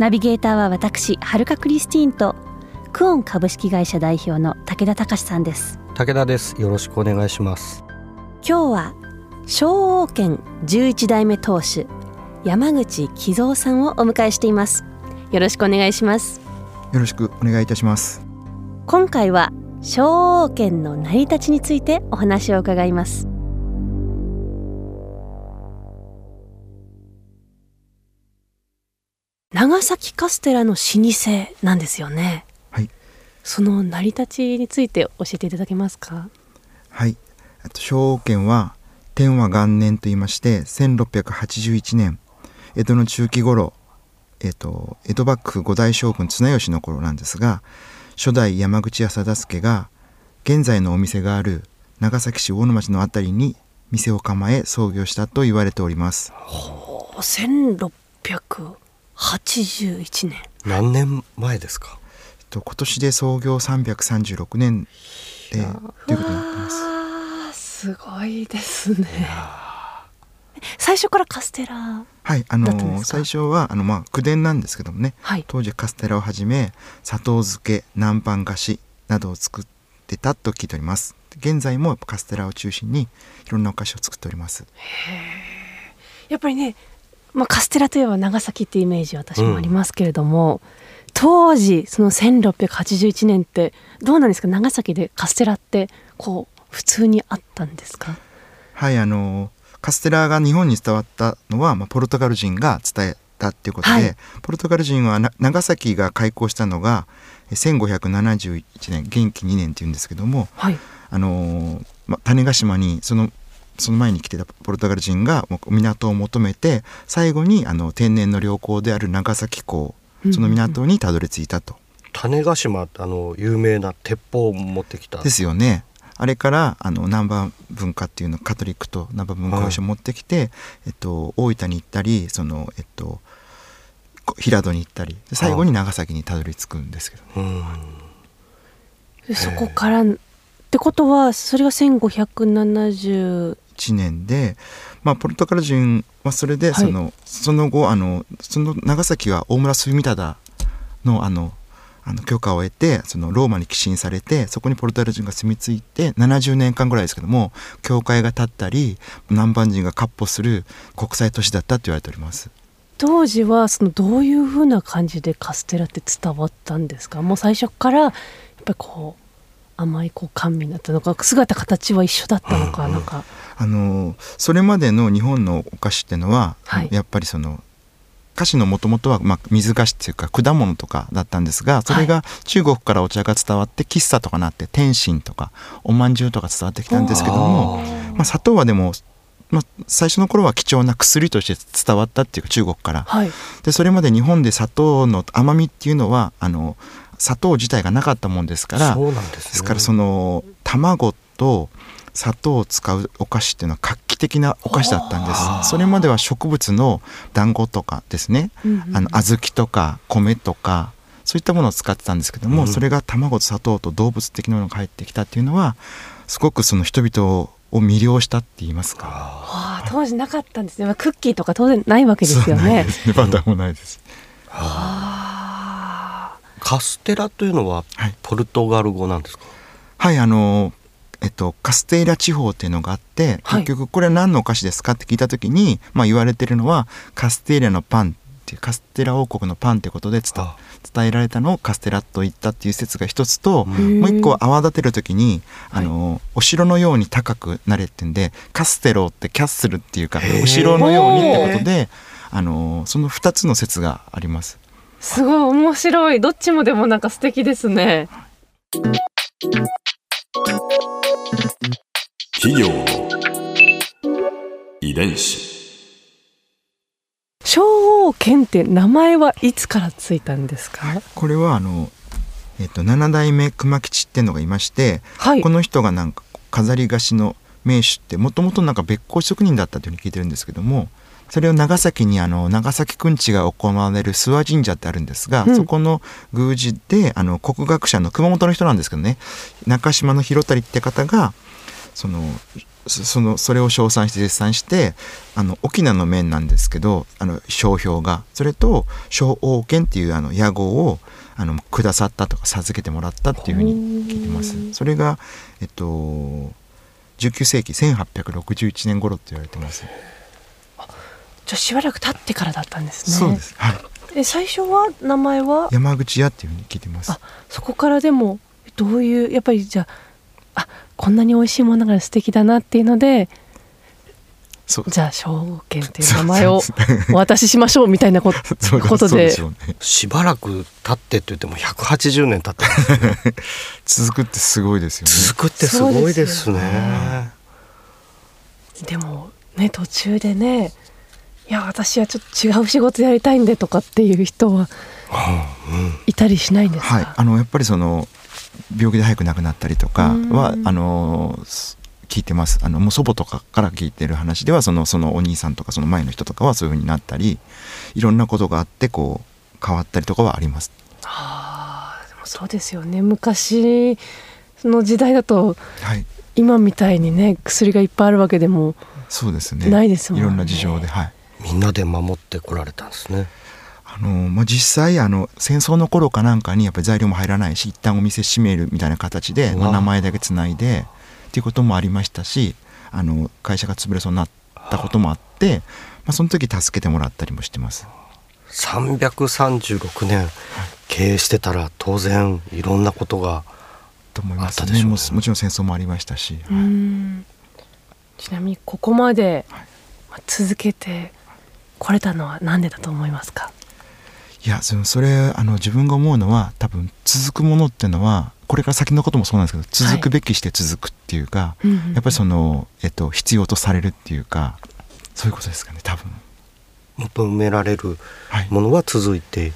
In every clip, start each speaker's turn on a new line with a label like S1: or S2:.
S1: ナビゲーターは私はるかクリスティーンとクオン株式会社代表の武田隆さんです。
S2: 武田です。よろしくお願いします。
S1: 今日は昭王権11代目当主山口喜三さんをお迎えしています。よろしくお願いします。
S3: よろしくお願いいたします。
S1: 今回は昭王権の成り立ちについてお話を伺います長崎カステラの老舗なんですよね。
S3: はい。
S1: その成り立ちについて教えていただけますか？
S3: はい。えっと昭和県は天和元年と言いまして1681年。江戸の中期頃えっと江戸幕府五代将軍綱吉の頃なんですが初代山口屋貞助が現在のお店がある長崎市大野町のあたりに店を構え創業したと言われております
S1: 1681年。
S2: 何年前ですか？
S3: えっと今年で創業336年でということになってます。
S1: すごいですね。最初からカステラ
S3: はいあの最初はあのまあ口伝なんですけどもね。
S1: はい。
S3: 当時カステラをはじめ砂糖漬け南蛮菓子などを作ってたと聞いております。現在もカステラを中心にいろんなお菓子を作っております。
S1: やっぱりね、まあ、カステラといえば長崎ってイメージ私もありますけれども、当時その1681年ってどうなんですか？長崎でカステラってこう普通にあったんですか？
S3: はいあのカステラが日本に伝わったのは、まあ、ポルトガル人が伝えたっていうことで、
S1: はい。
S3: ポルトガル人はな長崎が開港したのがえ1571年元気2年っていうんですけども
S1: はい。
S3: あのーまあ、種子島にそのその前に来てたポルトガル人が港を求めて最後にあの天然の良港である長崎港その港にたどり着いたと。
S2: 種子島ってあの有名な鉄砲を持ってきた
S3: ですよね。あれからあの南蛮文化っていうのカトリックと南蛮文化を一緒に持ってきて、えっと、大分に行ったりその、えっと、こ平戸に行ったりで最後に長崎にたどり着くんですけどね。
S1: そこからってことはそれが1570
S3: 1年で、まあ、ポルトガル人はそれで
S1: はい
S3: その,、その後あのその長崎は大村住忠のあのあの許可を得てそのローマに寄進されてそこにポルトガル人が住み着いて70年間ぐらいですけども教会が建ったり南蛮人が闊歩する国際都市だったと言われております。
S1: 当時はそのどういうふうな感じでカステラって伝わったんですか？もう最初からやっぱりこう甘いこう甘味だったのか姿形は一緒だったのか、なんか。
S3: あのそれまでの日本のお菓子っていうのは、
S1: はい。
S3: やっぱりその菓子のもともとは、まあ、水菓子っていうか果物とかだったんですがそれが中国からお茶が伝わって喫茶とかなって天津とかおまんじゅうとか伝わってきたんですけども、まあ、砂糖はでも、まあ、最初の頃は貴重な薬として伝わったっていうか中国から。
S1: はい。
S3: でそれまで日本で砂糖の甘みっていうのはあの砂糖自体がなかったもんですから
S2: そうなんですね。
S3: ですからその卵と砂糖を使うお菓子っていうのは画期的なお菓子だったんです。それまでは植物の団子とかですね、
S1: うんうん
S3: あの小豆とか米とかそういったものを使ってたんですけども、
S2: うん。
S3: それが卵と砂糖と動物的なものが入ってきたっていうのはすごくその人々を魅了したって言いますか。
S1: わあ当時なかったんですね、まあ、クッキーとか当然ないわけですよ
S3: そうない
S1: ね
S3: ですね。バターもないです。
S1: あ
S2: カステラというのは
S3: はい。
S2: ポルトガル語なんですか、
S3: はいあのえっと、カステーラ地方っていうのがあって
S1: はい。
S3: 結局これは何のお菓子ですかって聞いた時に、まあ、言われてるのはカステーラのパンっていうカステラ王国のパンってことで伝えられたのをカステラと言ったっていう説が一つと、
S2: うん。
S3: もう一個は泡立てる時に、あのお城のように高くなれってんでカステロってキャッスルっていうかお城のようにってことであのその二つの説があります。
S1: すごい面白い。どっちもでもなんか素敵ですね。
S4: 企業の遺伝子。
S1: 昭証券って名前はいつからついたんですか？
S3: これはあの、えっと、7代目熊吉っていうのがいまして、
S1: はい。
S3: この人がなんか飾り菓子の名手ってもともとなんか別行職人だったというふうに聞いてるんですけどもそれを長崎にあの長崎くんちが行われる諏訪神社ってあるんですが、
S1: うん
S3: そこの宮司であの国学者の熊本の人なんですけどね中島の広谷って方がそのそそのそれを称賛して絶賛してあの沖縄の面なんですけどあの商標がそれと小王権っていうあの屋号をあのくださったとか授けてもらったっていうふうに聞いてます。それがえっと19世紀1861年頃って言われてます。
S1: じゃあしばらく経ってからだったんですね
S3: そうです。はい。
S1: え最初は名前は？
S3: 山口屋っていうふうに聞いてます
S1: あ。そこからでもどういうやっぱりじゃああこんなに美味しいものが素敵だなっていうので
S3: そう
S1: じゃあ証券っていう名前を お渡ししましょうみたいなこ
S3: そう
S1: こと
S3: そうで
S1: です
S3: よね。
S2: しばらく経ってって言っても180年経って
S3: 続くってすごいですよね。
S2: 続くってすごいですね
S1: でもね途中でねいや私はちょっと違う仕事やりたいんでとかっていう人はいたりしないんですか、
S3: はい、あのやっぱりその病気で早く亡くなったりとかは
S1: うん。
S3: あのす聞いてます。あのもう祖母とかから聞いてる話ではそのそのお兄さんとかその前の人とかはそういう風になったりいろんなことがあってこう変わったりとかはあります。
S1: あーでもそうですよね。昔の時代だと
S3: はい、
S1: 今みたいにね薬がいっぱいあるわけでも
S3: そうですね。
S1: ないですもんね。
S3: いろんな事情で、はい。
S2: みんなで守ってこられたんですね。
S3: あのまあ、実際あの戦争の頃かなんかにやっぱり材料も入らないし一旦お店閉めるみたいな形で、まあ名前だけつないでっていうこともありましたしあの会社が潰れそうになったこともあって、まあ、その時助けてもらったりもしてます。
S2: 336年経営してたら当然いろんなことが
S3: と思います
S2: あったでしょうね。
S3: ねもちろん戦争もありましたし、
S1: う
S3: はい。
S1: ん。ちなみにここまで続けてこれたのは何でだと思いますか？
S3: いやそのそれあの自分が思うのは多分続くものっていうのはこれから先のこともそうなんですけど続くべきして続くっていうか、やっぱりその、えっと、必要とされるっていうかそういうことですかね多分。
S2: 求められる
S3: はい。
S2: ものは続いて。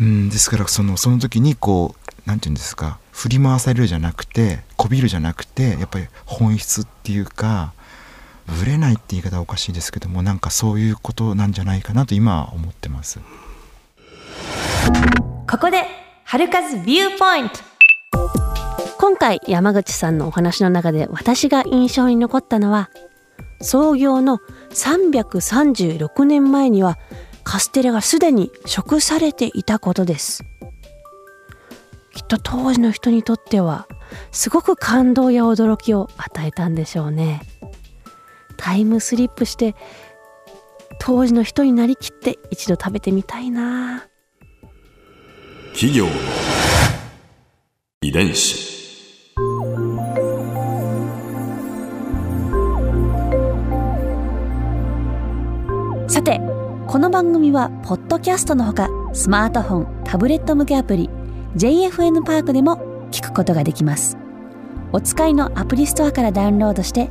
S3: うん、ですからそのその時にこうなんていうんですか振り回されるじゃなくてこびるじゃなくてやっぱり本質っていうかぶれないって言い方はおかしいですけどもなんかそういうことなんじゃないかなと今は思ってます。
S1: ここで春風ビューポイント今回山口さんのお話の中で私が印象に残ったのは創業の336年前にはカステラがすでに食されていたことです。きっと当時の人にとってはすごく感動や驚きを与えたんでしょうね。タイムスリップして当時の人になりきって一度食べてみたいな。
S4: 企業の遺伝子。
S1: さてこの番組はポッドキャストのほかスマートフォンタブレット向けアプリ JFN パークでも聞くことができます。お使いのアプリストアからダウンロードして